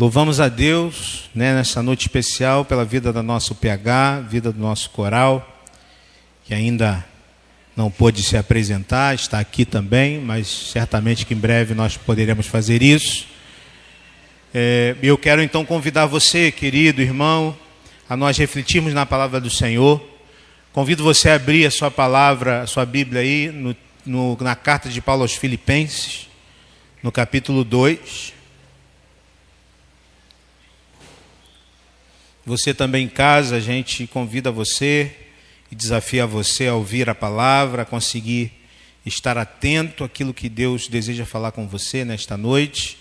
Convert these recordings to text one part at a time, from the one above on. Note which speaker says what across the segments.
Speaker 1: Louvamos a Deus né, nessa noite especial pela vida do nosso PH, vida do nosso coral, que ainda não pôde se apresentar, está aqui também, mas certamente que em breve nós poderemos fazer isso. É, eu quero então convidar você, querido irmão, a nós refletirmos na palavra do Senhor. Convido você a abrir a sua palavra, a sua Bíblia aí, no, no, na carta de Paulo aos Filipenses, no capítulo 2. Você também em casa, a gente convida você e desafia você a ouvir a palavra, a conseguir estar atento àquilo que Deus deseja falar com você nesta noite.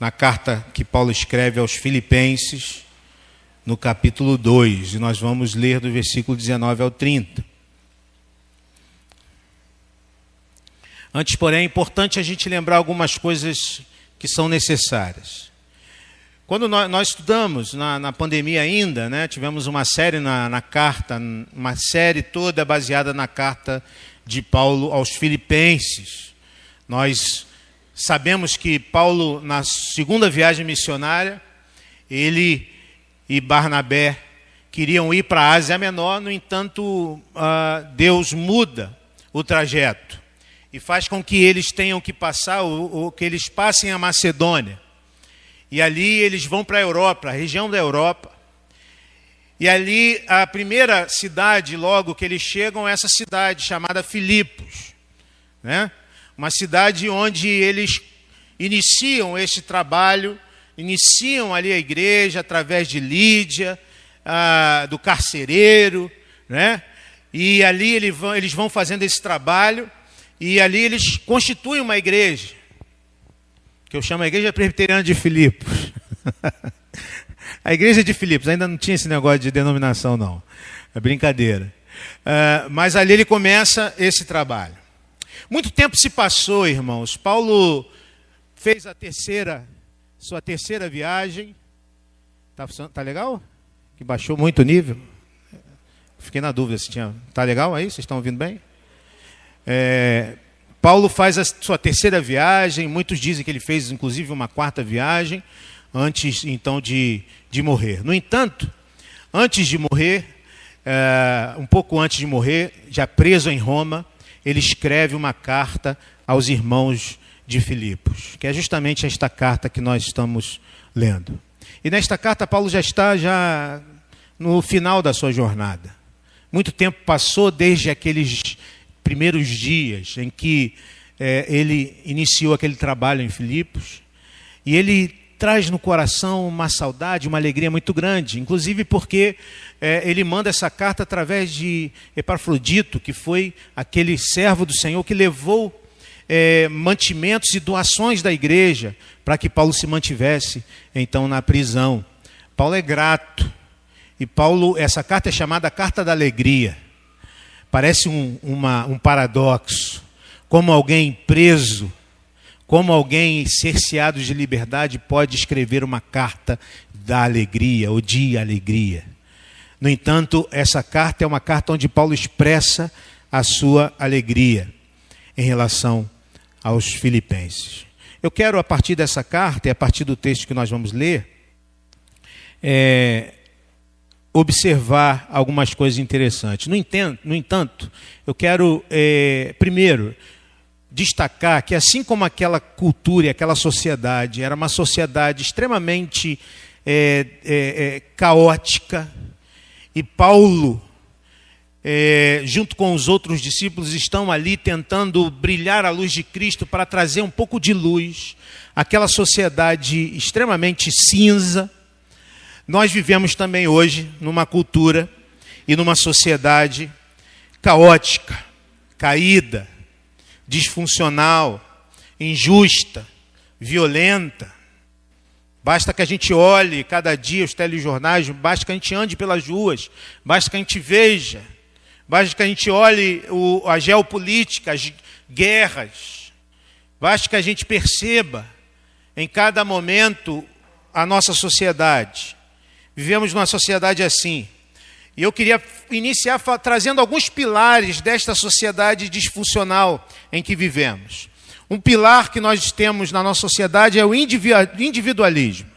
Speaker 1: Na carta que Paulo escreve aos Filipenses, no capítulo 2, e nós vamos ler do versículo 19 ao 30. Antes, porém, é importante a gente lembrar algumas coisas que são necessárias. Quando nós, nós estudamos na, na, pandemia ainda, né, tivemos uma série na, na carta, uma série toda baseada na carta de Paulo aos Filipenses. Nós sabemos que Paulo, na segunda viagem missionária, ele e Barnabé queriam ir para a Ásia Menor, no entanto, uh, Deus muda o trajeto e faz com que eles tenham que passar, o, o que eles passem a Macedônia. E ali eles vão para a Europa, a região da Europa. E ali a primeira cidade, logo que eles chegam, é essa cidade chamada Filipos. Né? Uma cidade onde eles iniciam esse trabalho, iniciam ali a igreja através de Lídia, ah, do carcereiro, né? e ali eles vão, eles vão fazendo esse trabalho, e ali eles constituem uma igreja que eu chamo a Igreja Presbiteriana de Filipos. a Igreja de Filipos, ainda não tinha esse negócio de denominação, não. É brincadeira. Uh, mas ali ele começa esse trabalho. Muito tempo se passou, irmãos. Paulo fez a terceira, sua terceira viagem. Tá, tá legal? Que baixou muito o nível. Fiquei na dúvida se tinha. Tá legal aí? Vocês estão ouvindo bem? É, Paulo faz a sua terceira viagem, muitos dizem que ele fez inclusive uma quarta viagem, antes então de, de morrer. No entanto, antes de morrer, é, um pouco antes de morrer, já preso em Roma, ele escreve uma carta aos irmãos de Filipos, que é justamente esta carta que nós estamos lendo. E nesta carta Paulo já está já no final da sua jornada. Muito tempo passou desde aqueles primeiros dias em que é, ele iniciou aquele trabalho em Filipos, e ele traz no coração uma saudade, uma alegria muito grande, inclusive porque é, ele manda essa carta através de Epafrodito, que foi aquele servo do Senhor que levou é, mantimentos e doações da igreja para que Paulo se mantivesse então na prisão. Paulo é grato. E Paulo, essa carta é chamada Carta da Alegria. Parece um, uma, um paradoxo. Como alguém preso, como alguém cerceado de liberdade pode escrever uma carta da alegria ou de alegria. No entanto, essa carta é uma carta onde Paulo expressa a sua alegria em relação aos filipenses. Eu quero, a partir dessa carta e a partir do texto que nós vamos ler, é, observar algumas coisas interessantes. No entanto, no entanto eu quero, é, primeiro, destacar que, assim como aquela cultura e aquela sociedade era uma sociedade extremamente é, é, caótica, e Paulo, junto com os outros discípulos, estão ali tentando brilhar a luz de Cristo para trazer um pouco de luz àquela sociedade extremamente cinza nós vivemos também hoje numa cultura e numa sociedade caótica, caída, disfuncional, injusta, violenta. Basta que a gente olhe cada dia os telejornais, basta que a gente ande pelas ruas, basta que a gente veja, basta que a gente olhe o, a geopolítica, as guerras, basta que a gente perceba em cada momento a nossa sociedade. Vivemos numa sociedade assim. E eu queria iniciar trazendo alguns pilares desta sociedade disfuncional em que vivemos. Um pilar que nós temos na nossa sociedade é o individualismo.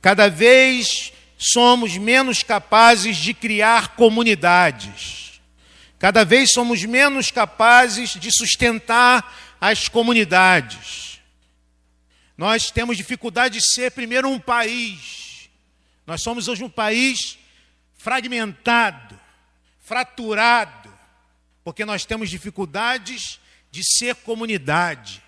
Speaker 1: Cada vez somos menos capazes de criar comunidades. Cada vez somos menos capazes de sustentar as comunidades. Nós temos dificuldade de ser, primeiro, um país. Nós somos hoje um país fragmentado, fraturado, porque nós temos dificuldades de ser comunidade.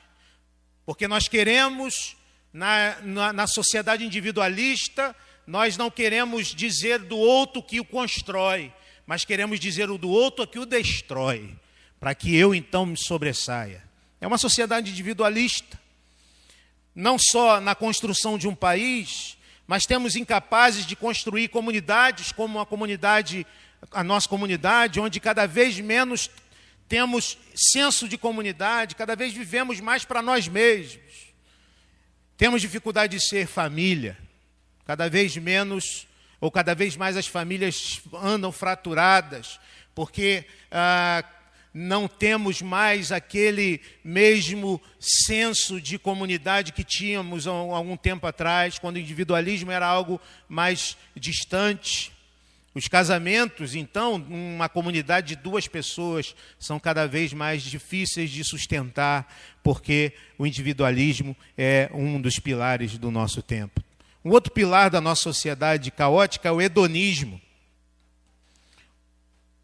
Speaker 1: Porque nós queremos, na, na, na sociedade individualista, nós não queremos dizer do outro que o constrói, mas queremos dizer o do outro que o destrói, para que eu então me sobressaia. É uma sociedade individualista. Não só na construção de um país, mas temos incapazes de construir comunidades como a comunidade, a nossa comunidade, onde cada vez menos temos senso de comunidade, cada vez vivemos mais para nós mesmos. Temos dificuldade de ser família, cada vez menos, ou cada vez mais as famílias andam fraturadas, porque ah, não temos mais aquele mesmo senso de comunidade que tínhamos há algum tempo atrás, quando o individualismo era algo mais distante. Os casamentos, então, uma comunidade de duas pessoas, são cada vez mais difíceis de sustentar, porque o individualismo é um dos pilares do nosso tempo. Um outro pilar da nossa sociedade caótica é o hedonismo.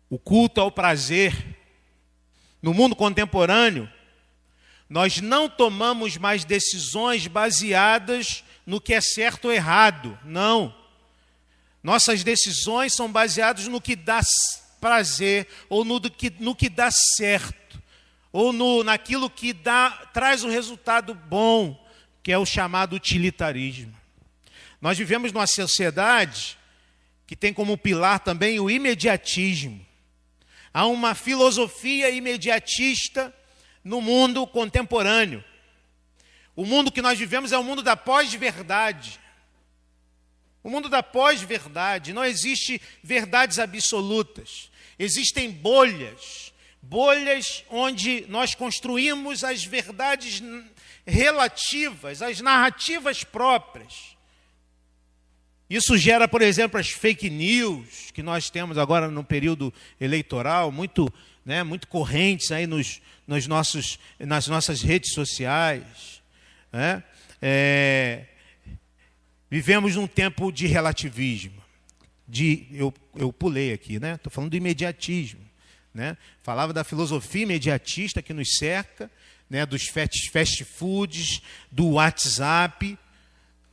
Speaker 1: O culto ao prazer no mundo contemporâneo, nós não tomamos mais decisões baseadas no que é certo ou errado. Não. Nossas decisões são baseadas no que dá prazer, ou no que, no que dá certo, ou no, naquilo que dá, traz um resultado bom, que é o chamado utilitarismo. Nós vivemos numa sociedade que tem como pilar também o imediatismo. Há uma filosofia imediatista no mundo contemporâneo. O mundo que nós vivemos é o mundo da pós-verdade. O mundo da pós-verdade. Não existe verdades absolutas. Existem bolhas. Bolhas onde nós construímos as verdades relativas, as narrativas próprias. Isso gera, por exemplo, as fake news que nós temos agora no período eleitoral, muito, né, muito correntes aí nos, nos nossos, nas nossas redes sociais. Né? É, vivemos num tempo de relativismo. De, eu, eu pulei aqui, né? Estou falando do imediatismo. Né? Falava da filosofia imediatista que nos cerca, né? dos fast, fast foods, do WhatsApp,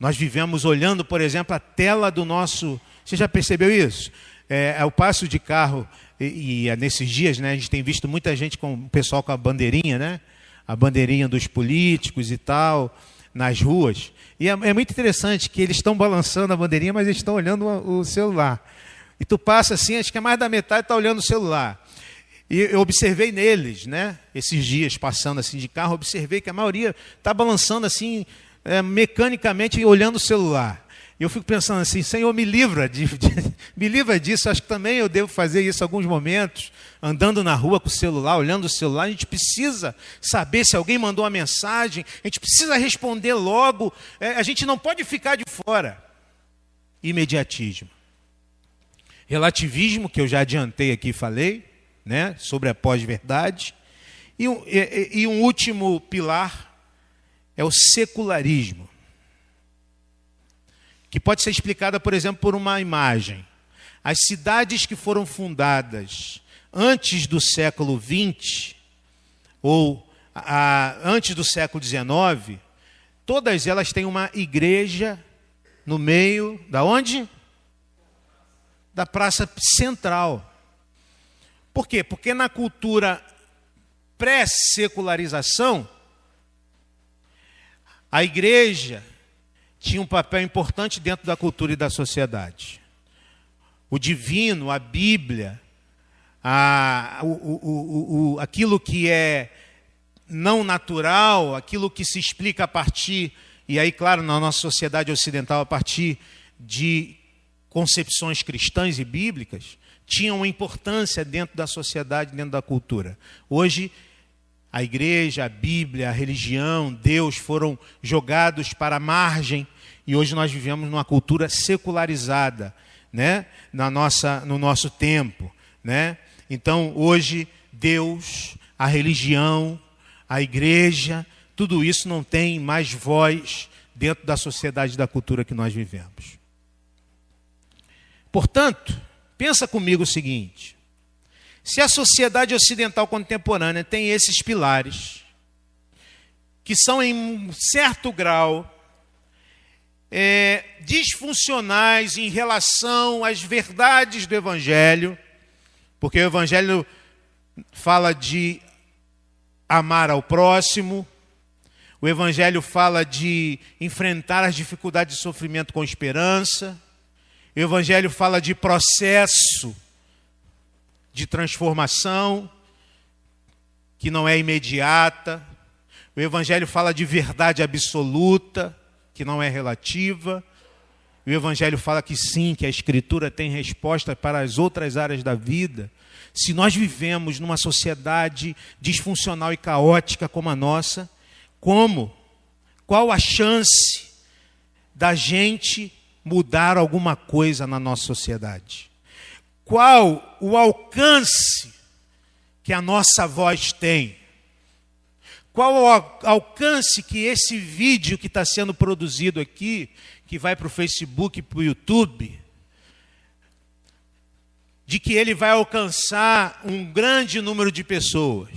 Speaker 1: nós vivemos olhando, por exemplo, a tela do nosso. Você já percebeu isso? É, é o passo de carro, e, e, é nesses dias, né, a gente tem visto muita gente com o pessoal com a bandeirinha, né? A bandeirinha dos políticos e tal, nas ruas. E é, é muito interessante que eles estão balançando a bandeirinha, mas eles estão olhando o celular. E tu passa assim, acho que é mais da metade está olhando o celular. E eu observei neles, né? Esses dias passando assim de carro, observei que a maioria está balançando assim é, mecanicamente olhando o celular. Eu fico pensando assim, Senhor, me livra, de, de, me livra disso. Acho que também eu devo fazer isso alguns momentos, andando na rua com o celular, olhando o celular. A gente precisa saber se alguém mandou uma mensagem, a gente precisa responder logo. É, a gente não pode ficar de fora. Imediatismo. Relativismo, que eu já adiantei aqui falei, né, sobre a pós-verdade. E, e, e um último pilar é o secularismo, que pode ser explicada, por exemplo, por uma imagem. As cidades que foram fundadas antes do século XX, ou a, antes do século XIX, todas elas têm uma igreja no meio da onde? Da praça central. Por quê? Porque na cultura pré-secularização, a igreja tinha um papel importante dentro da cultura e da sociedade. O divino, a Bíblia, a, o, o, o, aquilo que é não natural, aquilo que se explica a partir, e aí, claro, na nossa sociedade ocidental, a partir de concepções cristãs e bíblicas, tinham uma importância dentro da sociedade, dentro da cultura. Hoje, a igreja, a Bíblia, a religião, Deus foram jogados para a margem e hoje nós vivemos numa cultura secularizada, né? Na nossa, no nosso tempo, né? Então, hoje Deus, a religião, a igreja, tudo isso não tem mais voz dentro da sociedade da cultura que nós vivemos. Portanto, pensa comigo o seguinte: se a sociedade ocidental contemporânea tem esses pilares, que são em um certo grau é, disfuncionais em relação às verdades do Evangelho, porque o Evangelho fala de amar ao próximo, o Evangelho fala de enfrentar as dificuldades de sofrimento com esperança, o Evangelho fala de processo de transformação que não é imediata. O Evangelho fala de verdade absoluta, que não é relativa. O Evangelho fala que sim, que a Escritura tem resposta para as outras áreas da vida. Se nós vivemos numa sociedade disfuncional e caótica como a nossa, como? Qual a chance da gente mudar alguma coisa na nossa sociedade? qual o alcance que a nossa voz tem. Qual o alcance que esse vídeo que está sendo produzido aqui, que vai para o Facebook para o YouTube, de que ele vai alcançar um grande número de pessoas.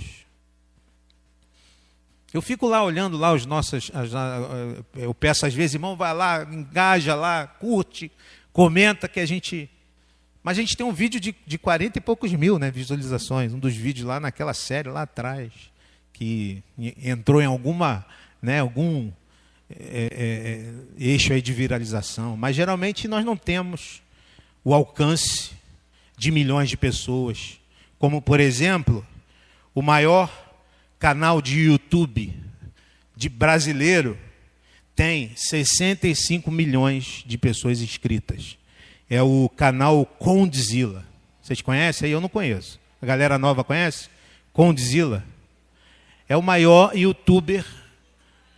Speaker 1: Eu fico lá olhando lá os nossos, eu peço às vezes, irmão, vai lá, engaja lá, curte, comenta que a gente mas a gente tem um vídeo de, de 40 e poucos mil né, visualizações, um dos vídeos lá naquela série lá atrás, que entrou em alguma, né, algum é, é, é, eixo aí de viralização. Mas geralmente nós não temos o alcance de milhões de pessoas. Como, por exemplo, o maior canal de YouTube de brasileiro tem 65 milhões de pessoas inscritas é o canal Condzilla. Vocês conhecem? Aí eu não conheço. A galera nova conhece? Condzilla. É o maior youtuber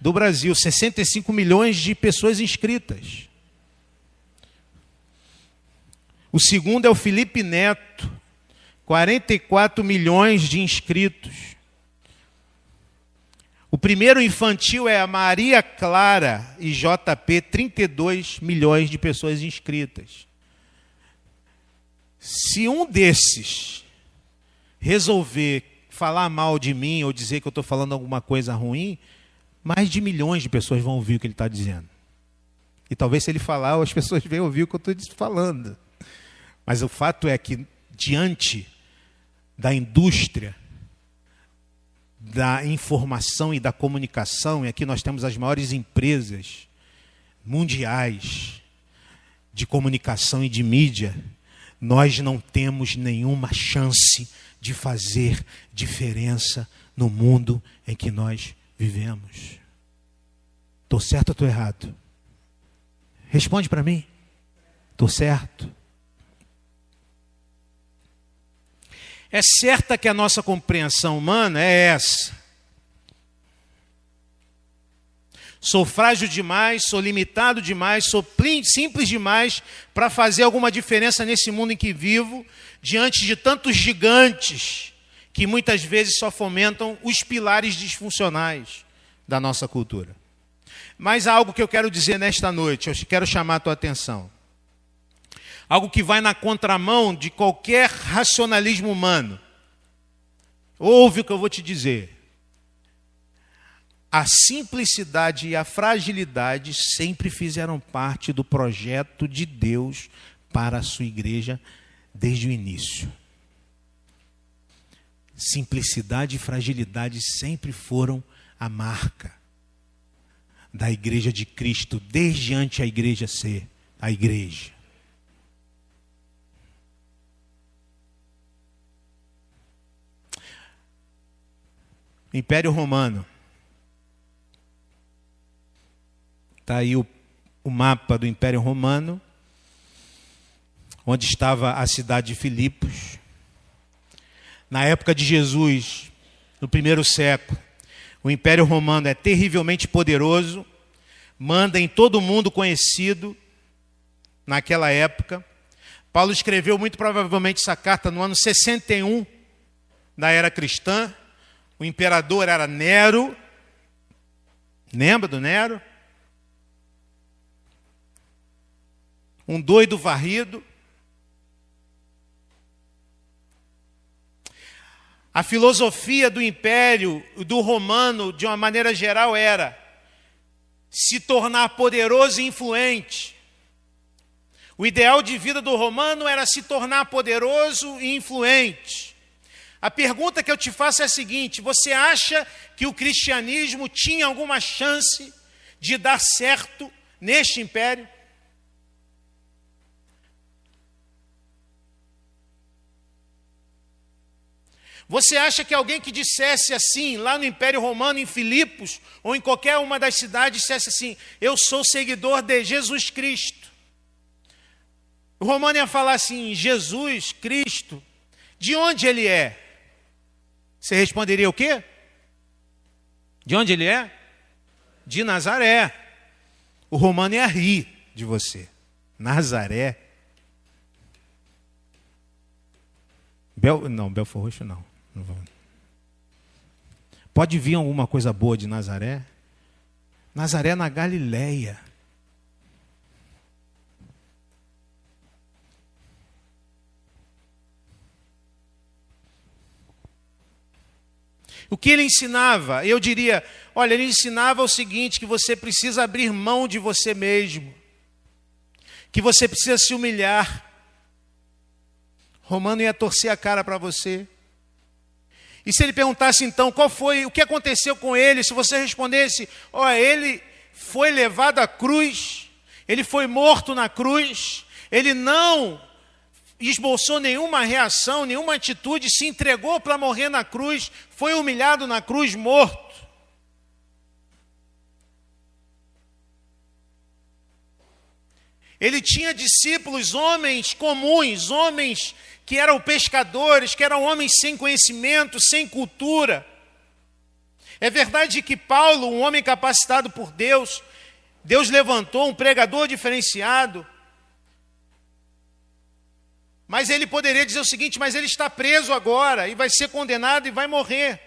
Speaker 1: do Brasil, 65 milhões de pessoas inscritas. O segundo é o Felipe Neto, 44 milhões de inscritos. O primeiro infantil é a Maria Clara e JP, 32 milhões de pessoas inscritas. Se um desses resolver falar mal de mim ou dizer que eu estou falando alguma coisa ruim, mais de milhões de pessoas vão ouvir o que ele está dizendo. E talvez se ele falar, as pessoas venham ouvir o que eu estou falando. Mas o fato é que, diante da indústria, da informação e da comunicação, e aqui nós temos as maiores empresas mundiais de comunicação e de mídia, nós não temos nenhuma chance de fazer diferença no mundo em que nós vivemos. Estou certo ou estou errado? Responde para mim. Estou certo. É certa que a nossa compreensão humana é essa. Sou frágil demais, sou limitado demais, sou simples demais para fazer alguma diferença nesse mundo em que vivo, diante de tantos gigantes que muitas vezes só fomentam os pilares disfuncionais da nossa cultura. Mas há algo que eu quero dizer nesta noite, eu quero chamar a tua atenção. Algo que vai na contramão de qualquer racionalismo humano. Ouve o que eu vou te dizer a simplicidade e a fragilidade sempre fizeram parte do projeto de Deus para a sua igreja desde o início. Simplicidade e fragilidade sempre foram a marca da igreja de Cristo, desde antes a igreja ser a igreja. Império Romano Está aí o, o mapa do Império Romano, onde estava a cidade de Filipos. Na época de Jesus, no primeiro século. O Império Romano é terrivelmente poderoso, manda em todo mundo conhecido naquela época. Paulo escreveu muito provavelmente essa carta no ano 61 da era cristã. O imperador era Nero. Lembra do Nero? Um doido varrido. A filosofia do império, do romano, de uma maneira geral, era se tornar poderoso e influente. O ideal de vida do romano era se tornar poderoso e influente. A pergunta que eu te faço é a seguinte: você acha que o cristianismo tinha alguma chance de dar certo neste império? Você acha que alguém que dissesse assim, lá no Império Romano, em Filipos, ou em qualquer uma das cidades, dissesse assim: Eu sou seguidor de Jesus Cristo. O romano ia falar assim: Jesus Cristo, de onde ele é? Você responderia o quê? De onde ele é? De Nazaré. O romano ia rir de você. Nazaré. Bel, não, Belfor Roxo não. Pode vir alguma coisa boa de Nazaré? Nazaré na Galileia. O que ele ensinava? Eu diria, olha, ele ensinava o seguinte: que você precisa abrir mão de você mesmo, que você precisa se humilhar. Romano ia torcer a cara para você. E se ele perguntasse então qual foi, o que aconteceu com ele, se você respondesse, olha, ele foi levado à cruz, ele foi morto na cruz, ele não esboçou nenhuma reação, nenhuma atitude, se entregou para morrer na cruz, foi humilhado na cruz, morto. Ele tinha discípulos, homens comuns, homens que eram pescadores, que eram homens sem conhecimento, sem cultura. É verdade que Paulo, um homem capacitado por Deus, Deus levantou um pregador diferenciado, mas ele poderia dizer o seguinte: mas ele está preso agora e vai ser condenado e vai morrer.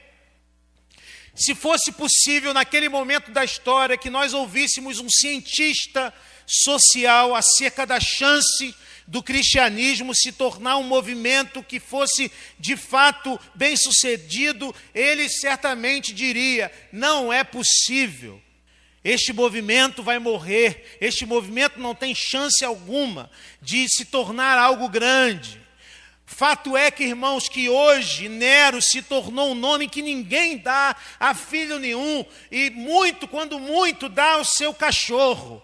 Speaker 1: Se fosse possível, naquele momento da história, que nós ouvíssemos um cientista social acerca da chance do cristianismo se tornar um movimento que fosse de fato bem sucedido, ele certamente diria: não é possível. Este movimento vai morrer, este movimento não tem chance alguma de se tornar algo grande. Fato é que, irmãos, que hoje Nero se tornou um nome que ninguém dá a filho nenhum, e muito, quando muito, dá ao seu cachorro.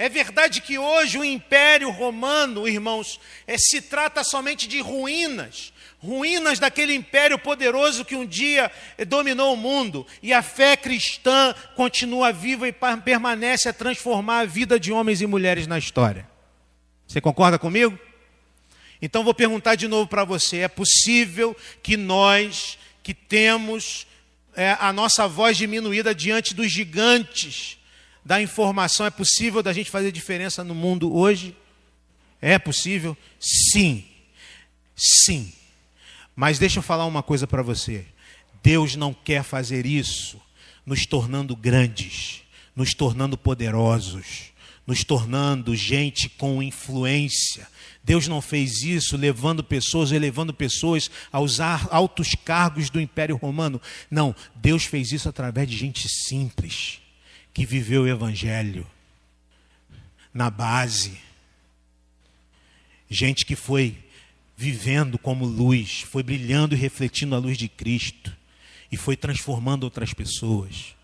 Speaker 1: É verdade que hoje o Império Romano, irmãos, é, se trata somente de ruínas, ruínas daquele império poderoso que um dia dominou o mundo, e a fé cristã continua viva e permanece a transformar a vida de homens e mulheres na história. Você concorda comigo? Então vou perguntar de novo para você: é possível que nós, que temos é, a nossa voz diminuída diante dos gigantes da informação, é possível da gente fazer diferença no mundo hoje? É possível? Sim. Sim. Mas deixa eu falar uma coisa para você. Deus não quer fazer isso nos tornando grandes, nos tornando poderosos, nos tornando gente com influência. Deus não fez isso levando pessoas, elevando pessoas aos altos cargos do Império Romano. Não, Deus fez isso através de gente simples, que viveu o Evangelho na base. Gente que foi vivendo como luz, foi brilhando e refletindo a luz de Cristo e foi transformando outras pessoas.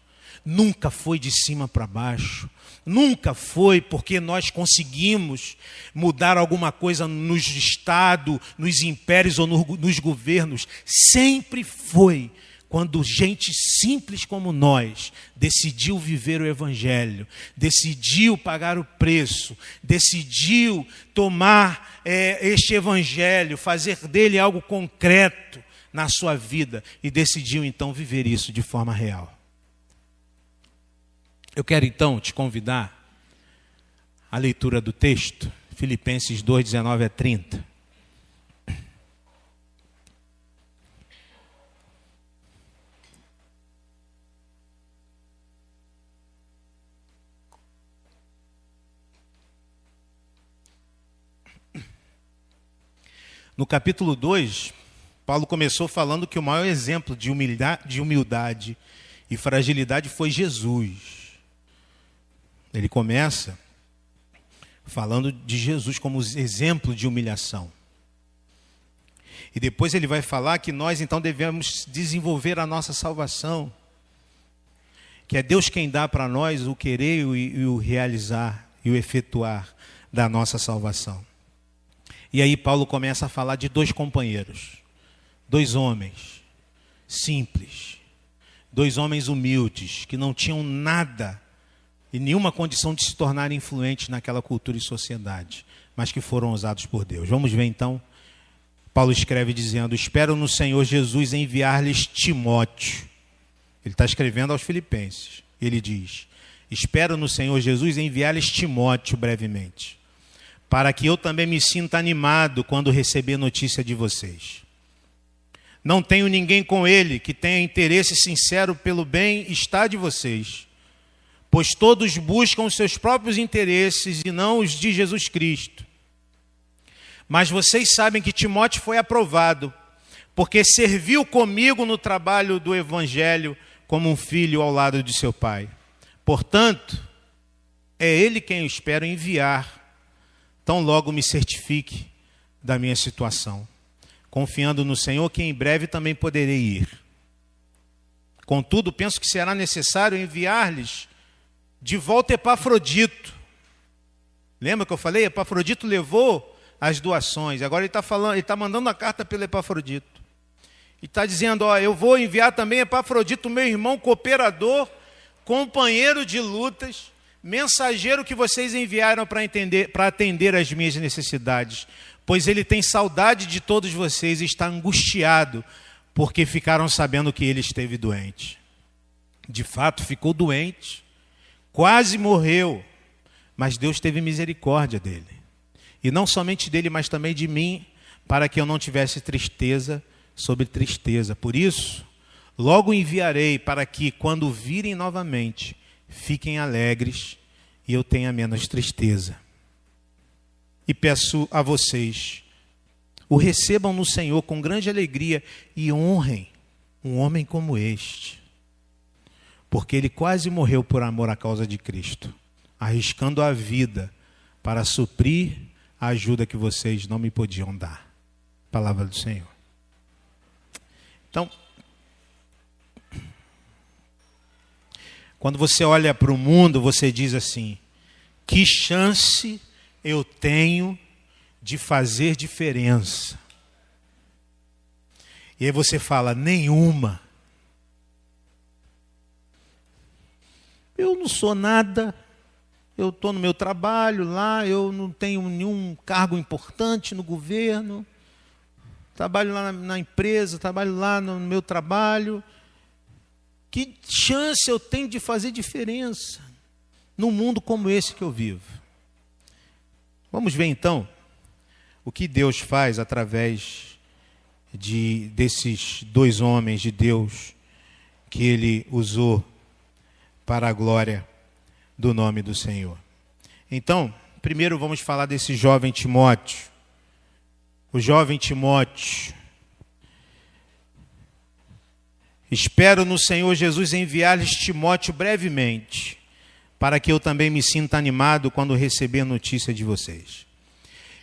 Speaker 1: Nunca foi de cima para baixo, nunca foi porque nós conseguimos mudar alguma coisa nos estados, nos impérios ou nos governos. Sempre foi quando gente simples como nós decidiu viver o Evangelho, decidiu pagar o preço, decidiu tomar é, este Evangelho, fazer dele algo concreto na sua vida e decidiu então viver isso de forma real. Eu quero então te convidar à leitura do texto, Filipenses 2, 19 a 30. No capítulo 2, Paulo começou falando que o maior exemplo de humildade, de humildade e fragilidade foi Jesus. Ele começa falando de Jesus como exemplo de humilhação. E depois ele vai falar que nós então devemos desenvolver a nossa salvação, que é Deus quem dá para nós o querer e o realizar e o efetuar da nossa salvação. E aí Paulo começa a falar de dois companheiros, dois homens simples, dois homens humildes que não tinham nada e nenhuma condição de se tornar influentes naquela cultura e sociedade, mas que foram usados por Deus. Vamos ver então. Paulo escreve dizendo: Espero no Senhor Jesus enviar-lhes Timóteo. Ele está escrevendo aos Filipenses. Ele diz: Espero no Senhor Jesus enviar-lhes Timóteo brevemente para que eu também me sinta animado quando receber notícia de vocês. Não tenho ninguém com ele que tenha interesse sincero pelo bem-estar de vocês, pois todos buscam os seus próprios interesses e não os de Jesus Cristo. Mas vocês sabem que Timóteo foi aprovado, porque serviu comigo no trabalho do Evangelho como um filho ao lado de seu pai. Portanto, é ele quem eu espero enviar tão logo me certifique da minha situação, confiando no Senhor que em breve também poderei ir. Contudo, penso que será necessário enviar-lhes de volta Epafrodito. Lembra que eu falei? Epafrodito levou as doações. Agora ele está falando, ele está mandando a carta pelo Epafrodito. E está dizendo: ó, eu vou enviar também Epafrodito, meu irmão cooperador, companheiro de lutas mensageiro que vocês enviaram para entender, para atender as minhas necessidades, pois ele tem saudade de todos vocês e está angustiado porque ficaram sabendo que ele esteve doente. De fato, ficou doente, quase morreu, mas Deus teve misericórdia dele. E não somente dele, mas também de mim, para que eu não tivesse tristeza sobre tristeza. Por isso, logo enviarei para que, quando virem novamente, fiquem alegres e eu tenha menos tristeza. E peço a vocês, o recebam no Senhor com grande alegria e honrem um homem como este, porque ele quase morreu por amor à causa de Cristo, arriscando a vida para suprir a ajuda que vocês não me podiam dar. Palavra do Senhor. Então, Quando você olha para o mundo, você diz assim: que chance eu tenho de fazer diferença? E aí você fala: nenhuma. Eu não sou nada, eu estou no meu trabalho lá, eu não tenho nenhum cargo importante no governo, trabalho lá na, na empresa, trabalho lá no meu trabalho, que chance eu tenho de fazer diferença num mundo como esse que eu vivo? Vamos ver então o que Deus faz através de desses dois homens de Deus que ele usou para a glória do nome do Senhor. Então, primeiro vamos falar desse jovem Timóteo. O jovem Timóteo Espero no Senhor Jesus enviar-lhes Timóteo brevemente, para que eu também me sinta animado quando receber notícia de vocês.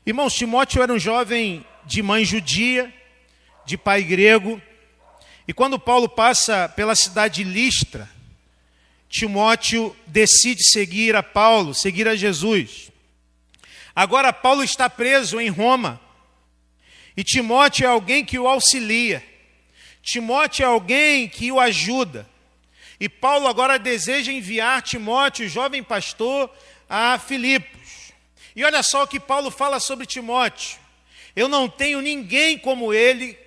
Speaker 1: Irmãos, Timóteo era um jovem de mãe judia, de pai grego, e quando Paulo passa pela cidade de Listra, Timóteo decide seguir a Paulo, seguir a Jesus. Agora Paulo está preso em Roma, e Timóteo é alguém que o auxilia. Timóteo é alguém que o ajuda. E Paulo agora deseja enviar Timóteo, jovem pastor, a Filipos. E olha só o que Paulo fala sobre Timóteo. Eu não tenho ninguém como ele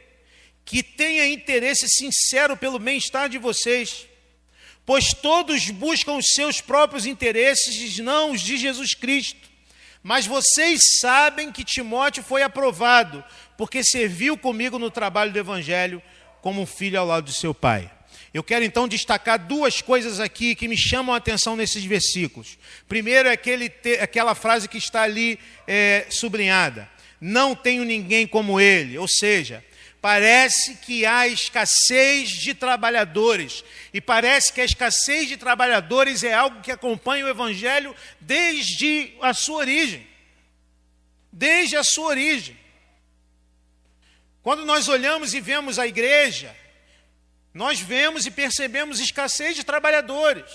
Speaker 1: que tenha interesse sincero pelo bem-estar de vocês, pois todos buscam os seus próprios interesses, não os de Jesus Cristo. Mas vocês sabem que Timóteo foi aprovado, porque serviu comigo no trabalho do Evangelho como um filho ao lado de seu pai. Eu quero então destacar duas coisas aqui que me chamam a atenção nesses versículos. Primeiro é aquele, aquela frase que está ali é, sublinhada: Não tenho ninguém como ele. Ou seja, parece que há escassez de trabalhadores. E parece que a escassez de trabalhadores é algo que acompanha o Evangelho desde a sua origem. Desde a sua origem. Quando nós olhamos e vemos a igreja, nós vemos e percebemos escassez de trabalhadores.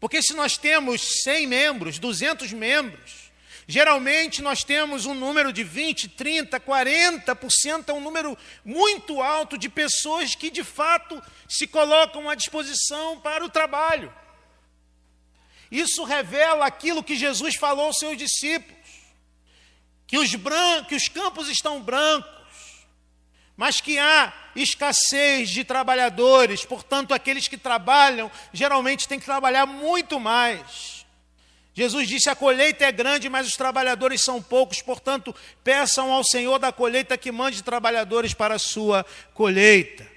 Speaker 1: Porque se nós temos 100 membros, 200 membros, geralmente nós temos um número de 20, 30, 40%, é um número muito alto de pessoas que de fato se colocam à disposição para o trabalho. Isso revela aquilo que Jesus falou aos seus discípulos: que os, brancos, que os campos estão brancos, mas que há escassez de trabalhadores, portanto, aqueles que trabalham geralmente têm que trabalhar muito mais. Jesus disse: a colheita é grande, mas os trabalhadores são poucos, portanto, peçam ao Senhor da colheita que mande trabalhadores para a sua colheita.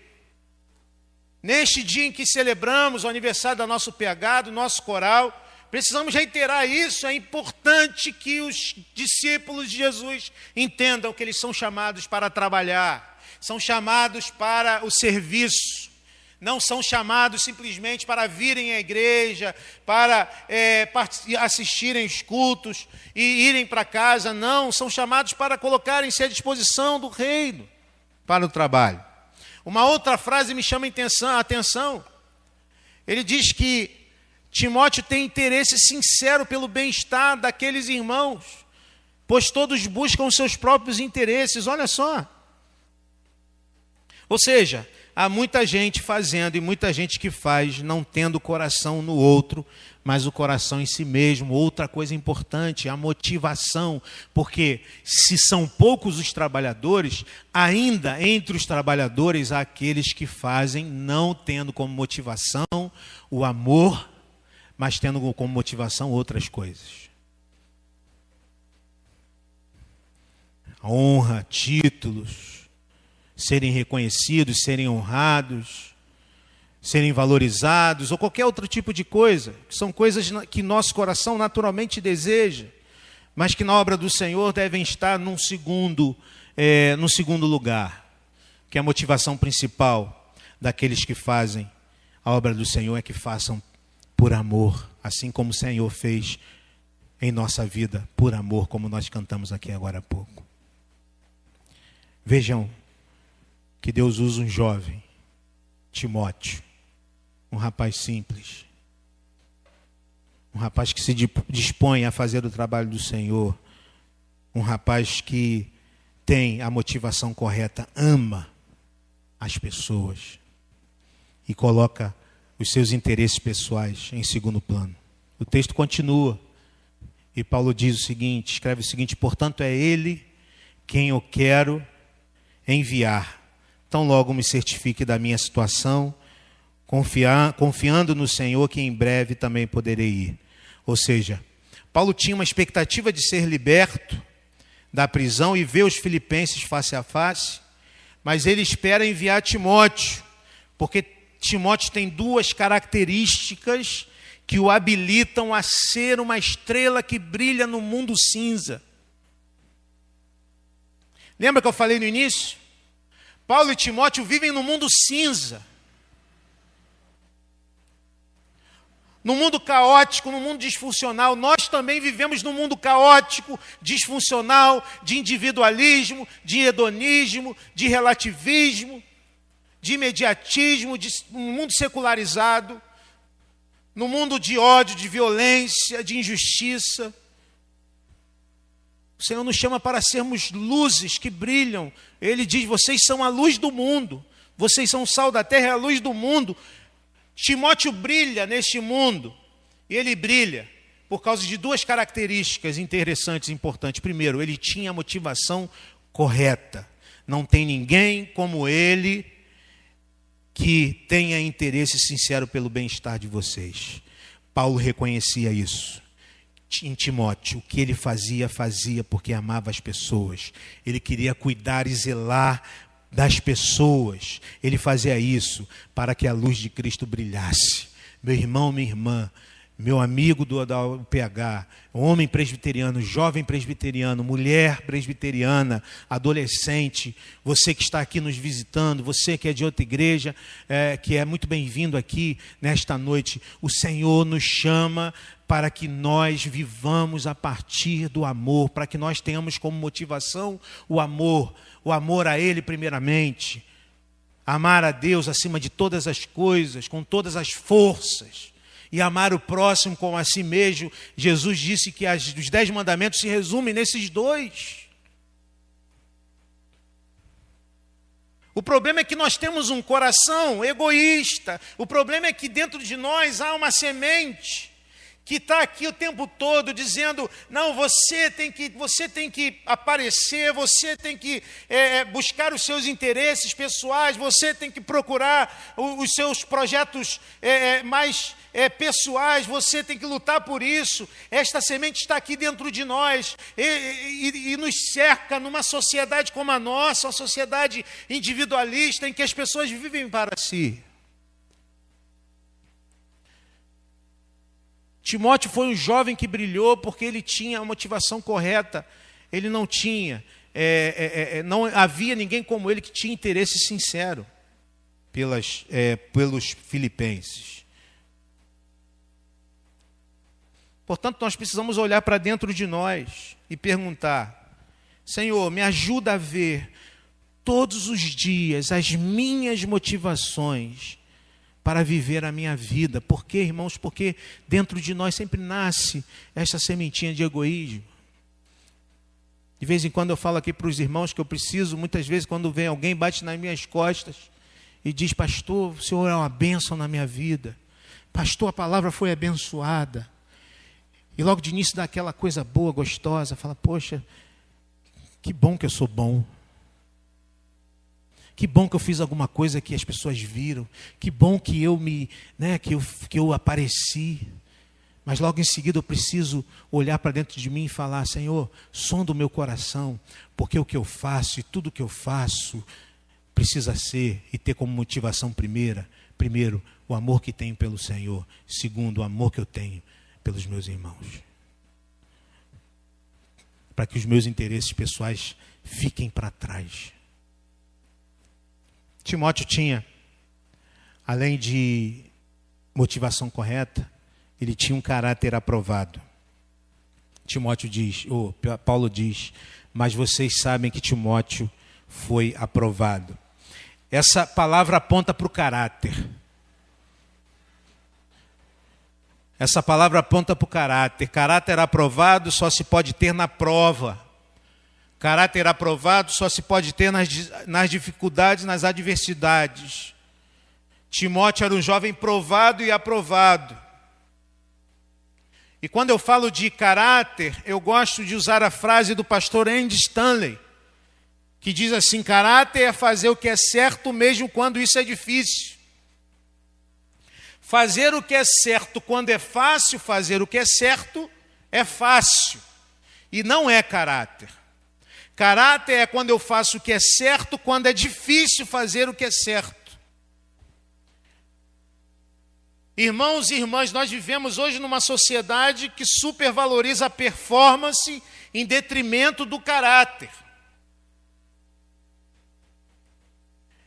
Speaker 1: Neste dia em que celebramos o aniversário do nosso PH, do nosso coral, precisamos reiterar isso. É importante que os discípulos de Jesus entendam que eles são chamados para trabalhar são chamados para o serviço, não são chamados simplesmente para virem à igreja, para é, assistirem os cultos e irem para casa, não, são chamados para colocarem-se à disposição do reino para o trabalho. Uma outra frase me chama a atenção. Ele diz que Timóteo tem interesse sincero pelo bem-estar daqueles irmãos, pois todos buscam seus próprios interesses. Olha só. Ou seja, há muita gente fazendo e muita gente que faz não tendo coração no outro, mas o coração em si mesmo. Outra coisa importante, a motivação, porque se são poucos os trabalhadores, ainda entre os trabalhadores há aqueles que fazem não tendo como motivação o amor, mas tendo como motivação outras coisas. Honra, títulos, serem reconhecidos, serem honrados, serem valorizados, ou qualquer outro tipo de coisa, que são coisas que nosso coração naturalmente deseja, mas que na obra do Senhor devem estar num segundo, é, num segundo lugar, que é a motivação principal daqueles que fazem a obra do Senhor é que façam por amor, assim como o Senhor fez em nossa vida, por amor, como nós cantamos aqui agora há pouco. Vejam, que Deus usa um jovem, Timóteo, um rapaz simples, um rapaz que se dispõe a fazer o trabalho do Senhor, um rapaz que tem a motivação correta, ama as pessoas e coloca os seus interesses pessoais em segundo plano. O texto continua e Paulo diz o seguinte: escreve o seguinte, portanto, é Ele quem eu quero enviar Tão logo me certifique da minha situação, confiar, confiando no Senhor que em breve também poderei ir. Ou seja, Paulo tinha uma expectativa de ser liberto da prisão e ver os filipenses face a face, mas ele espera enviar Timóteo, porque Timóteo tem duas características que o habilitam a ser uma estrela que brilha no mundo cinza. Lembra que eu falei no início? Paulo e Timóteo vivem no mundo cinza. No mundo caótico, no mundo disfuncional, nós também vivemos num mundo caótico, disfuncional, de individualismo, de hedonismo, de relativismo, de imediatismo, de um mundo secularizado, no mundo de ódio, de violência, de injustiça. O Senhor nos chama para sermos luzes que brilham. Ele diz: vocês são a luz do mundo, vocês são o sal da terra, a luz do mundo. Timóteo brilha neste mundo, e ele brilha por causa de duas características interessantes e importantes. Primeiro, ele tinha a motivação correta. Não tem ninguém como ele que tenha interesse sincero pelo bem-estar de vocês. Paulo reconhecia isso. Em Timóteo, o que ele fazia, fazia porque amava as pessoas. Ele queria cuidar e zelar das pessoas. Ele fazia isso para que a luz de Cristo brilhasse. Meu irmão, minha irmã, meu amigo do, da UPH, homem presbiteriano, jovem presbiteriano, mulher presbiteriana, adolescente, você que está aqui nos visitando, você que é de outra igreja, é, que é muito bem-vindo aqui nesta noite, o Senhor nos chama para que nós vivamos a partir do amor, para que nós tenhamos como motivação o amor, o amor a Ele primeiramente, amar a Deus acima de todas as coisas, com todas as forças e amar o próximo como a si mesmo. Jesus disse que as, os dez mandamentos se resumem nesses dois. O problema é que nós temos um coração egoísta. O problema é que dentro de nós há uma semente que está aqui o tempo todo dizendo: não, você tem que, você tem que aparecer, você tem que é, é buscar os seus interesses pessoais, você tem que procurar os seus projetos é, é, mais é, pessoais, você tem que lutar por isso. Esta semente está aqui dentro de nós e, e, e nos cerca numa sociedade como a nossa, uma sociedade individualista em que as pessoas vivem para si. Timóteo foi um jovem que brilhou porque ele tinha a motivação correta. Ele não tinha, é, é, é, não havia ninguém como ele que tinha interesse sincero pelas, é, pelos filipenses. Portanto, nós precisamos olhar para dentro de nós e perguntar: Senhor, me ajuda a ver todos os dias as minhas motivações para viver a minha vida. Por quê, irmãos? Porque dentro de nós sempre nasce essa sementinha de egoísmo. De vez em quando eu falo aqui para os irmãos que eu preciso, muitas vezes, quando vem alguém, bate nas minhas costas e diz: Pastor, o Senhor é uma bênção na minha vida. Pastor, a palavra foi abençoada. E logo de início dá aquela coisa boa, gostosa, fala: Poxa, que bom que eu sou bom. Que bom que eu fiz alguma coisa que as pessoas viram. Que bom que eu me, né, que eu, que eu apareci. Mas logo em seguida eu preciso olhar para dentro de mim e falar: Senhor, som do meu coração, porque o que eu faço e tudo que eu faço precisa ser e ter como motivação primeira, primeiro, o amor que tenho pelo Senhor, segundo, o amor que eu tenho pelos meus irmãos. Para que os meus interesses pessoais fiquem para trás. Timóteo tinha, além de motivação correta, ele tinha um caráter aprovado. Timóteo diz, ou Paulo diz, mas vocês sabem que Timóteo foi aprovado. Essa palavra aponta para o caráter. Essa palavra aponta para o caráter. Caráter aprovado só se pode ter na prova. Caráter aprovado só se pode ter nas, nas dificuldades, nas adversidades. Timóteo era um jovem provado e aprovado. E quando eu falo de caráter, eu gosto de usar a frase do pastor Andy Stanley, que diz assim: caráter é fazer o que é certo mesmo quando isso é difícil. Fazer o que é certo quando é fácil, fazer o que é certo é fácil. E não é caráter. Caráter é quando eu faço o que é certo, quando é difícil fazer o que é certo. Irmãos e irmãs, nós vivemos hoje numa sociedade que supervaloriza a performance em detrimento do caráter.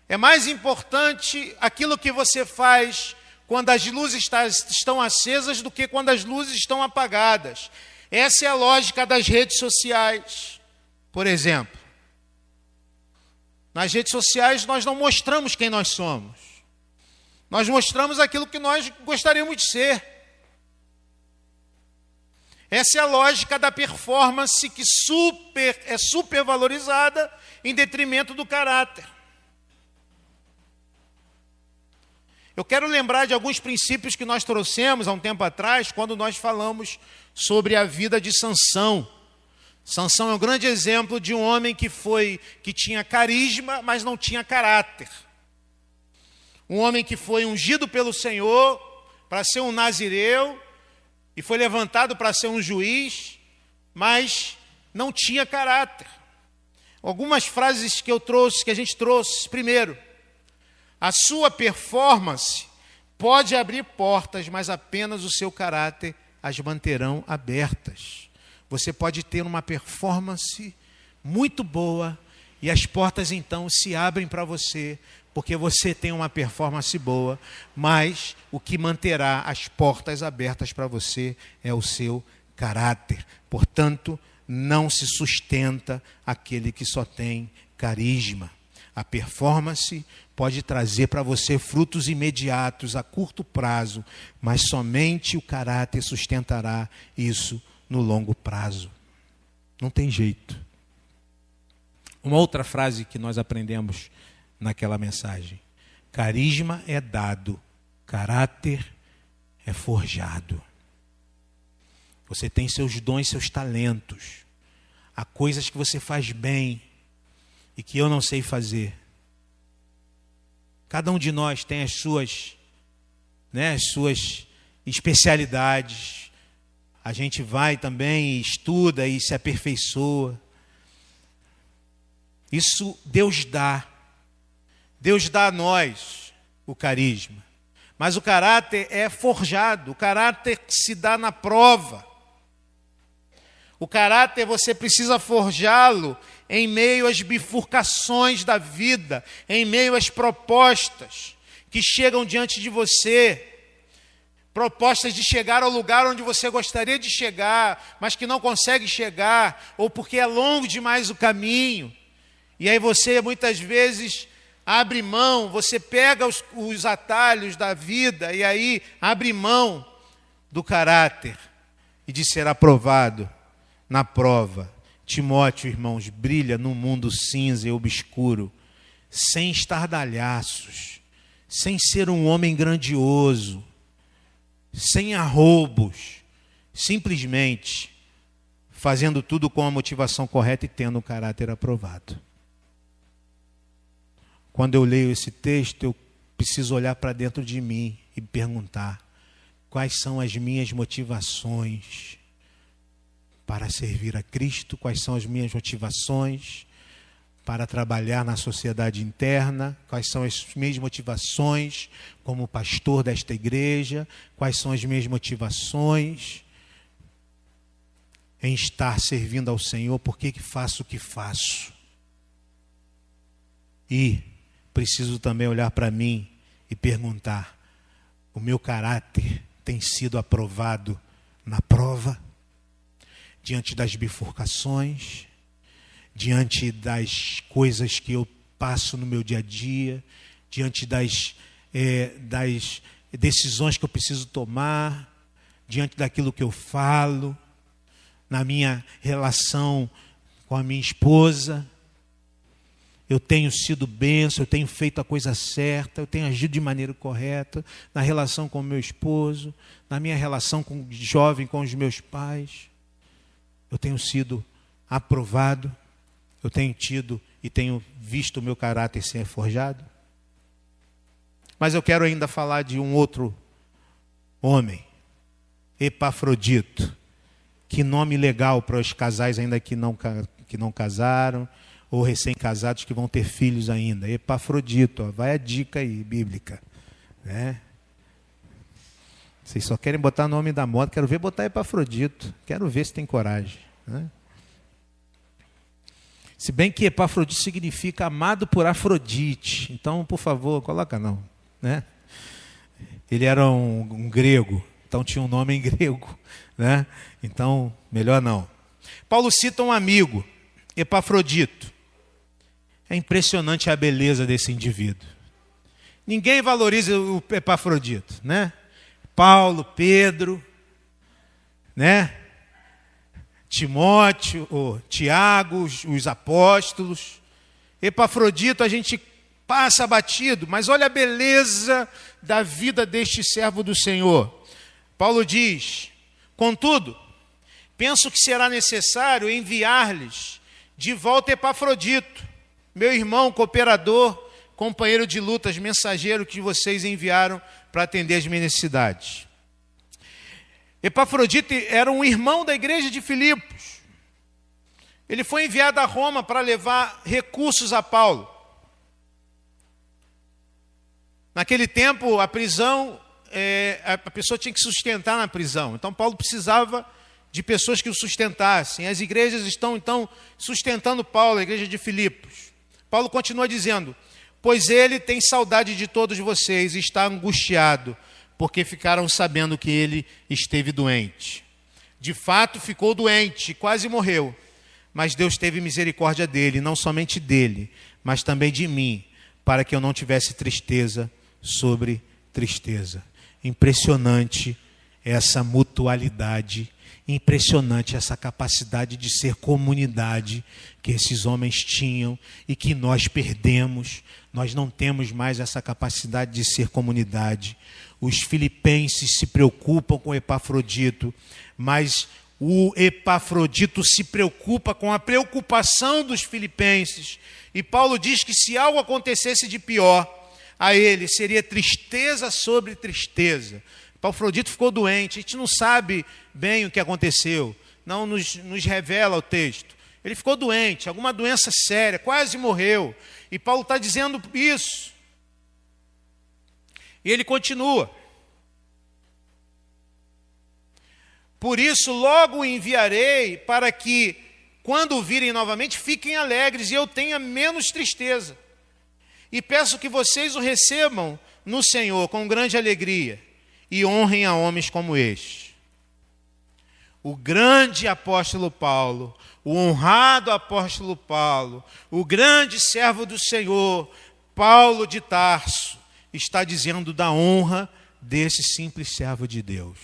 Speaker 1: É mais importante aquilo que você faz quando as luzes estão acesas do que quando as luzes estão apagadas. Essa é a lógica das redes sociais. Por exemplo, nas redes sociais nós não mostramos quem nós somos. Nós mostramos aquilo que nós gostaríamos de ser. Essa é a lógica da performance que super, é supervalorizada em detrimento do caráter. Eu quero lembrar de alguns princípios que nós trouxemos há um tempo atrás, quando nós falamos sobre a vida de Sansão. Sansão é um grande exemplo de um homem que foi que tinha carisma, mas não tinha caráter. Um homem que foi ungido pelo Senhor para ser um nazireu e foi levantado para ser um juiz, mas não tinha caráter. Algumas frases que eu trouxe, que a gente trouxe. Primeiro, a sua performance pode abrir portas, mas apenas o seu caráter as manterão abertas. Você pode ter uma performance muito boa e as portas então se abrem para você, porque você tem uma performance boa, mas o que manterá as portas abertas para você é o seu caráter. Portanto, não se sustenta aquele que só tem carisma. A performance pode trazer para você frutos imediatos, a curto prazo, mas somente o caráter sustentará isso no longo prazo. Não tem jeito. Uma outra frase que nós aprendemos naquela mensagem: carisma é dado, caráter é forjado. Você tem seus dons, seus talentos. Há coisas que você faz bem e que eu não sei fazer. Cada um de nós tem as suas, né, as suas especialidades. A gente vai também e estuda e se aperfeiçoa. Isso Deus dá. Deus dá a nós o carisma. Mas o caráter é forjado, o caráter se dá na prova. O caráter você precisa forjá-lo em meio às bifurcações da vida, em meio às propostas que chegam diante de você, propostas de chegar ao lugar onde você gostaria de chegar, mas que não consegue chegar, ou porque é longo demais o caminho. E aí você muitas vezes abre mão, você pega os, os atalhos da vida e aí abre mão do caráter e de ser aprovado na prova. Timóteo, irmãos, brilha num mundo cinza e obscuro, sem estardalhaços, sem ser um homem grandioso, sem arroubos, simplesmente fazendo tudo com a motivação correta e tendo o caráter aprovado. Quando eu leio esse texto, eu preciso olhar para dentro de mim e perguntar: quais são as minhas motivações? Para servir a Cristo, quais são as minhas motivações para trabalhar na sociedade interna, quais são as minhas motivações como pastor desta igreja, quais são as minhas motivações em estar servindo ao Senhor, por que, que faço o que faço? E preciso também olhar para mim e perguntar: o meu caráter tem sido aprovado na prova? Diante das bifurcações, diante das coisas que eu passo no meu dia a dia, diante das, é, das decisões que eu preciso tomar, diante daquilo que eu falo, na minha relação com a minha esposa. Eu tenho sido benção, eu tenho feito a coisa certa, eu tenho agido de maneira correta na relação com o meu esposo, na minha relação com jovem com os meus pais eu tenho sido aprovado, eu tenho tido e tenho visto o meu caráter ser forjado. Mas eu quero ainda falar de um outro homem, Epafrodito. Que nome legal para os casais ainda que não, que não casaram, ou recém-casados que vão ter filhos ainda. Epafrodito, ó, vai a dica aí, bíblica. Né? Vocês só querem botar o nome da moda. Quero ver botar Epafrodito. Quero ver se tem coragem. Né? Se bem que Epafrodito significa amado por Afrodite. Então, por favor, coloca não. Né? Ele era um, um grego, então tinha um nome em grego. Né? Então, melhor não. Paulo cita um amigo, Epafrodito. É impressionante a beleza desse indivíduo. Ninguém valoriza o Epafrodito, né? Paulo, Pedro, né? Timóteo, ou Tiago, os, os apóstolos. Epafrodito a gente passa batido, mas olha a beleza da vida deste servo do Senhor. Paulo diz: Contudo, penso que será necessário enviar-lhes de volta Epafrodito, meu irmão, cooperador, companheiro de lutas, mensageiro que vocês enviaram para atender as minhas necessidades. Epafrodito era um irmão da igreja de Filipos. Ele foi enviado a Roma para levar recursos a Paulo. Naquele tempo, a prisão, é, a pessoa tinha que sustentar na prisão. Então, Paulo precisava de pessoas que o sustentassem. As igrejas estão, então, sustentando Paulo, a igreja de Filipos. Paulo continua dizendo: Pois ele tem saudade de todos vocês e está angustiado, porque ficaram sabendo que ele esteve doente. De fato, ficou doente, quase morreu. Mas Deus teve misericórdia dele, não somente dele, mas também de mim, para que eu não tivesse tristeza sobre tristeza. Impressionante essa mutualidade, impressionante essa capacidade de ser comunidade que esses homens tinham e que nós perdemos. Nós não temos mais essa capacidade de ser comunidade. Os filipenses se preocupam com Epafrodito, mas o Epafrodito se preocupa com a preocupação dos filipenses. E Paulo diz que se algo acontecesse de pior, a ele seria tristeza sobre tristeza. Paufrodito ficou doente, a gente não sabe bem o que aconteceu, não nos, nos revela o texto. Ele ficou doente, alguma doença séria, quase morreu. E Paulo está dizendo isso. E ele continua. Por isso, logo enviarei para que, quando o virem novamente, fiquem alegres e eu tenha menos tristeza. E peço que vocês o recebam no Senhor com grande alegria e honrem a homens como este. O grande apóstolo Paulo, o honrado apóstolo Paulo, o grande servo do Senhor, Paulo de Tarso, está dizendo da honra desse simples servo de Deus.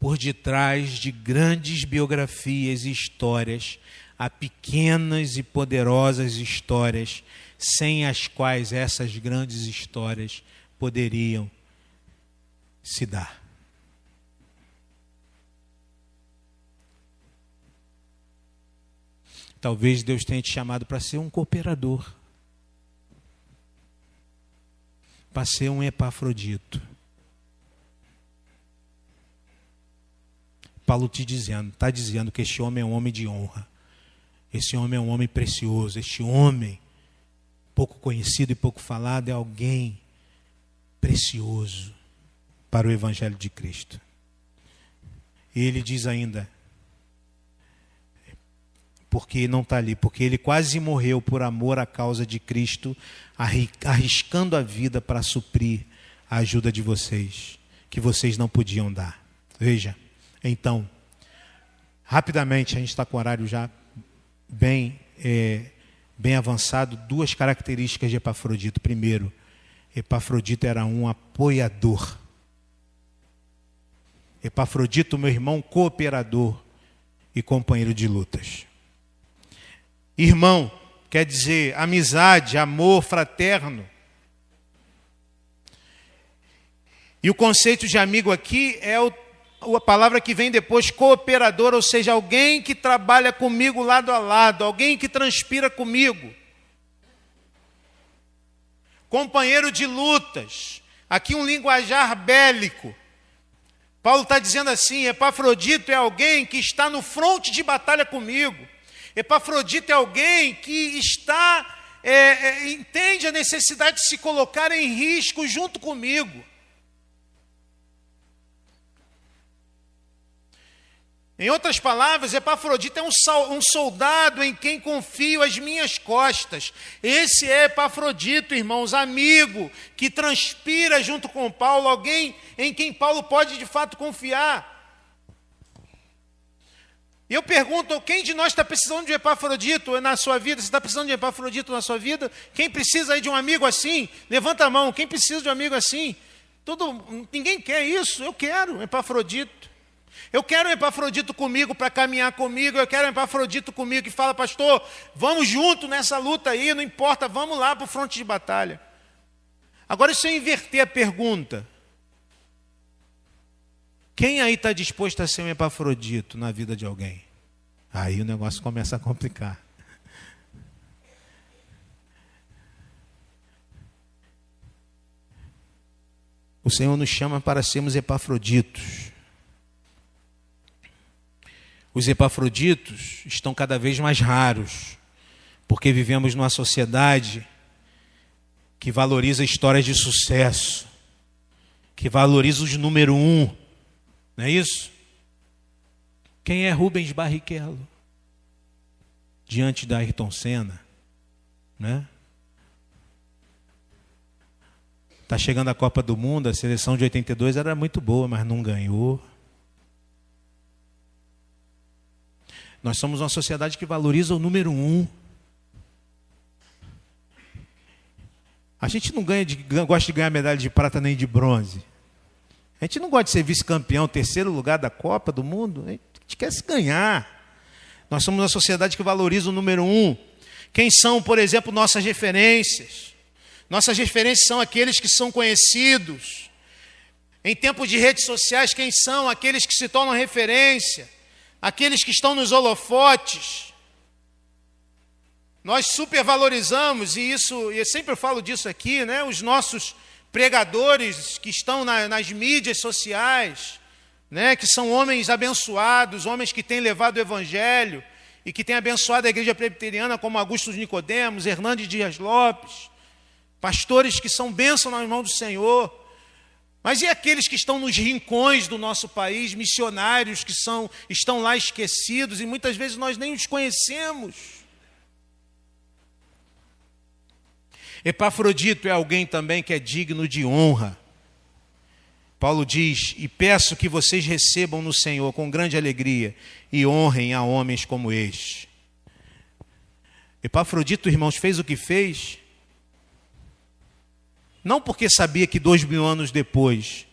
Speaker 1: Por detrás de grandes biografias e histórias a pequenas e poderosas histórias, sem as quais essas grandes histórias poderiam se dar. Talvez Deus tenha te chamado para ser um cooperador, para ser um epafrodito. Paulo te dizendo, está dizendo que este homem é um homem de honra. Esse homem é um homem precioso. Este homem, pouco conhecido e pouco falado, é alguém precioso para o Evangelho de Cristo. E ele diz ainda, porque não está ali, porque ele quase morreu por amor à causa de Cristo, arriscando a vida para suprir a ajuda de vocês, que vocês não podiam dar. Veja, então, rapidamente, a gente está com o horário já bem, é, bem avançado duas características de Epafrodito. Primeiro, Epafrodito era um apoiador. Epafrodito, meu irmão, cooperador e companheiro de lutas. Irmão, quer dizer amizade, amor fraterno. E o conceito de amigo aqui é o a palavra que vem depois, cooperador, ou seja, alguém que trabalha comigo lado a lado, alguém que transpira comigo. Companheiro de lutas, aqui um linguajar bélico. Paulo está dizendo assim: Epafrodito é alguém que está no fronte de batalha comigo. Epafrodito é alguém que está, é, é, entende a necessidade de se colocar em risco junto comigo. Em outras palavras, Epafrodito é um soldado em quem confio as minhas costas. Esse é Epafrodito, irmãos, amigo, que transpira junto com Paulo, alguém em quem Paulo pode de fato confiar. E eu pergunto, quem de nós está precisando de Epafrodito na sua vida? Você está precisando de Epafrodito na sua vida? Quem precisa aí de um amigo assim? Levanta a mão. Quem precisa de um amigo assim? Todo, ninguém quer isso. Eu quero Epafrodito. Eu quero um Epafrodito comigo para caminhar comigo. Eu quero um Epafrodito comigo que fala, pastor, vamos junto nessa luta aí, não importa, vamos lá para o fronte de batalha. Agora, se eu inverter a pergunta, Quem aí está disposto a ser um epafrodito na vida de alguém? Aí o negócio começa a complicar. O Senhor nos chama para sermos epafroditos. Os epafroditos estão cada vez mais raros, porque vivemos numa sociedade que valoriza histórias de sucesso, que valoriza os número um, não é isso? Quem é Rubens Barrichello? Diante da Ayrton Senna, né? Tá chegando a Copa do Mundo, a seleção de 82 era muito boa, mas não ganhou. Nós somos uma sociedade que valoriza o número um. A gente não ganha de, gosta de ganhar medalha de prata nem de bronze. A gente não gosta de ser vice-campeão, terceiro lugar da Copa do Mundo. A gente quer se ganhar. Nós somos uma sociedade que valoriza o número um. Quem são, por exemplo, nossas referências? Nossas referências são aqueles que são conhecidos. Em tempos de redes sociais, quem são aqueles que se tornam referência? Aqueles que estão nos holofotes. Nós supervalorizamos, e isso, e eu sempre falo disso aqui, né? Os nossos pregadores que estão na, nas mídias sociais, né, que são homens abençoados, homens que têm levado o evangelho e que têm abençoado a igreja presbiteriana, como Augusto Nicodemos, Hernandes Dias Lopes, pastores que são bênção na mão do Senhor. Mas e aqueles que estão nos rincões do nosso país, missionários que são, estão lá esquecidos e muitas vezes nós nem os conhecemos? Epafrodito é alguém também que é digno de honra. Paulo diz: E peço que vocês recebam no Senhor com grande alegria e honrem a homens como este. Epafrodito, irmãos, fez o que fez, não porque sabia que dois mil anos depois,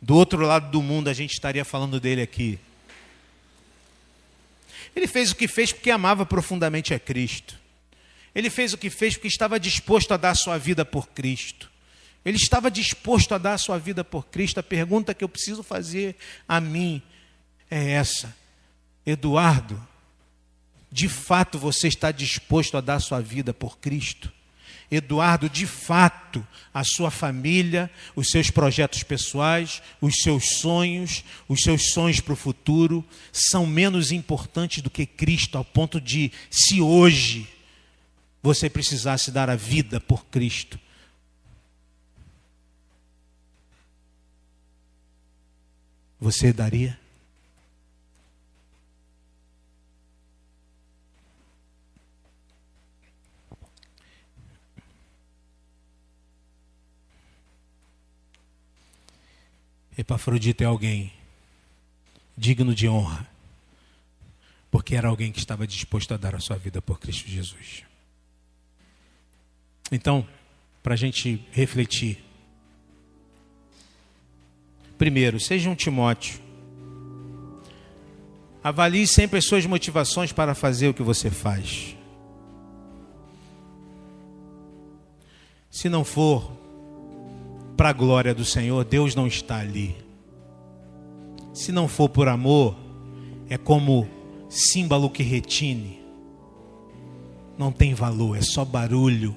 Speaker 1: do outro lado do mundo, a gente estaria falando dele aqui. Ele fez o que fez porque amava profundamente a Cristo. Ele fez o que fez porque estava disposto a dar a sua vida por Cristo. Ele estava disposto a dar a sua vida por Cristo. A pergunta que eu preciso fazer a mim é essa: Eduardo, de fato você está disposto a dar a sua vida por Cristo? Eduardo, de fato, a sua família, os seus projetos pessoais, os seus sonhos, os seus sonhos para o futuro são menos importantes do que Cristo, ao ponto de, se hoje você precisasse dar a vida por Cristo. Você daria? Epafrodito é alguém digno de honra, porque era alguém que estava disposto a dar a sua vida por Cristo Jesus. Então, para a gente refletir. Primeiro, seja um Timóteo. Avalie sempre as suas motivações para fazer o que você faz. Se não for para a glória do Senhor, Deus não está ali. Se não for por amor, é como símbolo que retine. Não tem valor, é só barulho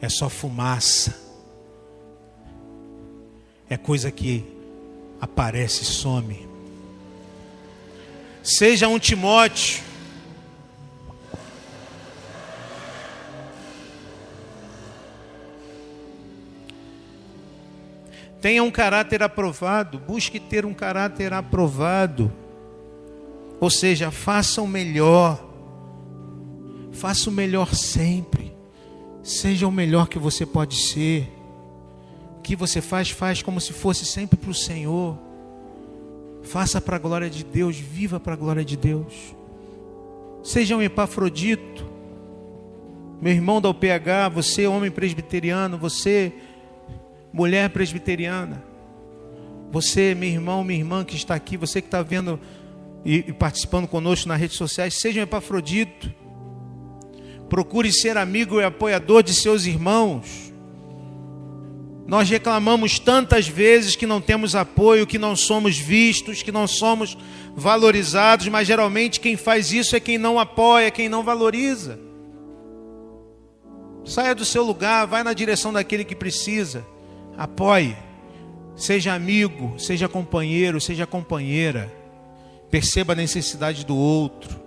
Speaker 1: é só fumaça, é coisa que aparece e some. Seja um Timóteo, tenha um caráter aprovado, busque ter um caráter aprovado. Ou seja, faça o melhor. Faça o melhor sempre. Seja o melhor que você pode ser. O que você faz, faz como se fosse sempre para o Senhor. Faça para a glória de Deus, viva para a glória de Deus. Seja um epafrodito. Meu irmão da UPH, você, homem presbiteriano, você, mulher presbiteriana. Você, meu irmão, minha irmã que está aqui, você que está vendo e, participando conosco nas redes sociais, seja um epafrodito Procure ser amigo e apoiador de seus irmãos. Nós reclamamos tantas vezes que não temos apoio, que não somos vistos, que não somos valorizados, mas geralmente quem faz isso é quem não apoia, quem não valoriza. Saia do seu lugar, vai na direção daquele que precisa. Apoie. Seja amigo, seja companheiro, seja companheira. Perceba a necessidade do outro.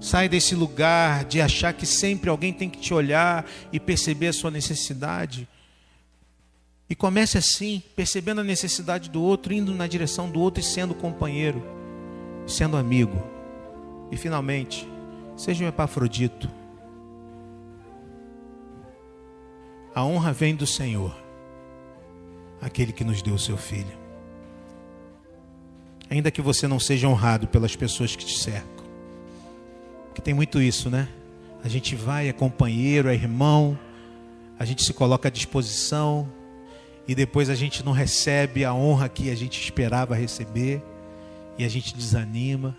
Speaker 1: Sai desse lugar de achar que sempre alguém tem que te olhar e perceber a sua necessidade. E comece assim, percebendo a necessidade do outro, indo na direção do outro e sendo companheiro, sendo amigo. E finalmente, seja um epafrodito. A honra vem do Senhor, aquele que nos deu o seu filho. Ainda que você não seja honrado pelas pessoas que te cercam. Porque tem muito isso, né? A gente vai, é companheiro, é irmão, a gente se coloca à disposição, e depois a gente não recebe a honra que a gente esperava receber e a gente desanima.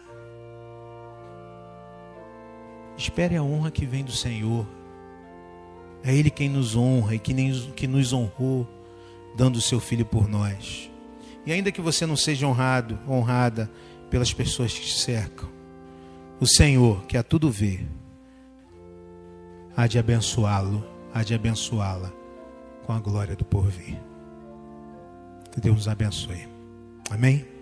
Speaker 1: Espere a honra que vem do Senhor. É Ele quem nos honra e que, nem, que nos honrou, dando o seu filho por nós. E ainda que você não seja honrado, honrada pelas pessoas que te cercam, o Senhor, que a tudo vê, há de abençoá-lo, há de abençoá-la com a glória do porvir. Que Deus nos abençoe. Amém?